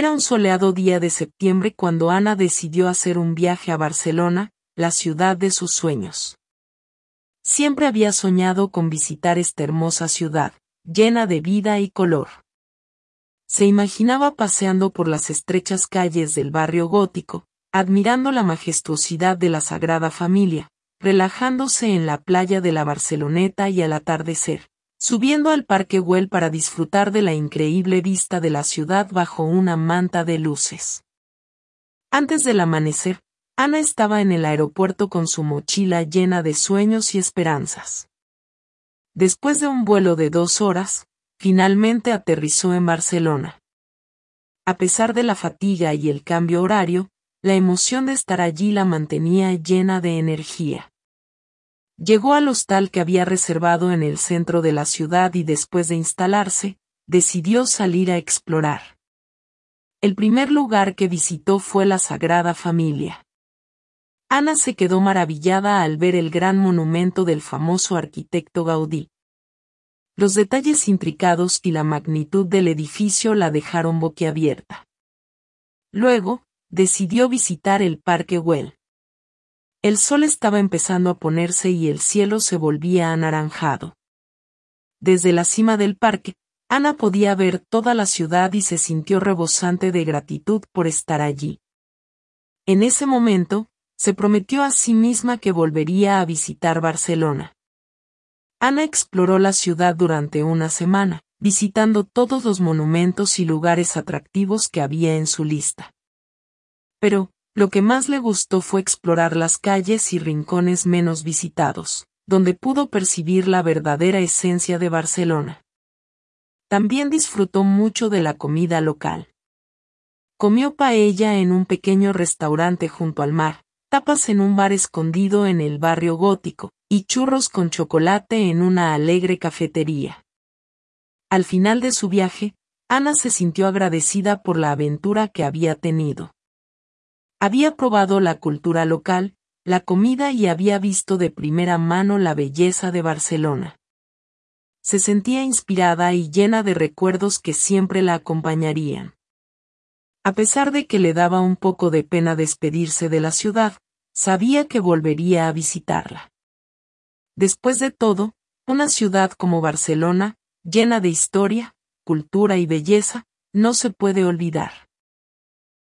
Era un soleado día de septiembre cuando Ana decidió hacer un viaje a Barcelona, la ciudad de sus sueños. Siempre había soñado con visitar esta hermosa ciudad, llena de vida y color. Se imaginaba paseando por las estrechas calles del barrio gótico, admirando la majestuosidad de la Sagrada Familia, relajándose en la playa de la Barceloneta y al atardecer, subiendo al Parque Güell para disfrutar de la increíble vista de la ciudad bajo una manta de luces. Antes del amanecer, Ana estaba en el aeropuerto con su mochila llena de sueños y esperanzas. Después de un vuelo de dos horas, finalmente aterrizó en Barcelona. A pesar de la fatiga y el cambio horario, la emoción de estar allí la mantenía llena de energía. Llegó al hostal que había reservado en el centro de la ciudad y después de instalarse, decidió salir a explorar. El primer lugar que visitó fue la Sagrada Familia. Ana se quedó maravillada al ver el gran monumento del famoso arquitecto Gaudí. Los detalles intricados y la magnitud del edificio la dejaron boquiabierta. Luego, decidió visitar el Parque Güell. El sol estaba empezando a ponerse y el cielo se volvía anaranjado. Desde la cima del parque, Ana podía ver toda la ciudad y se sintió rebosante de gratitud por estar allí. En ese momento, se prometió a sí misma que volvería a visitar Barcelona. Ana exploró la ciudad durante una semana, visitando todos los monumentos y lugares atractivos que había en su lista. Pero, lo que más le gustó fue explorar las calles y rincones menos visitados, donde pudo percibir la verdadera esencia de Barcelona. También disfrutó mucho de la comida local. Comió paella en un pequeño restaurante junto al mar, tapas en un bar escondido en el barrio gótico, y churros con chocolate en una alegre cafetería. Al final de su viaje, Ana se sintió agradecida por la aventura que había tenido. Había probado la cultura local, la comida y había visto de primera mano la belleza de Barcelona. Se sentía inspirada y llena de recuerdos que siempre la acompañarían. A pesar de que le daba un poco de pena despedirse de la ciudad, sabía que volvería a visitarla. Después de todo, una ciudad como Barcelona, llena de historia, cultura y belleza, no se puede olvidar.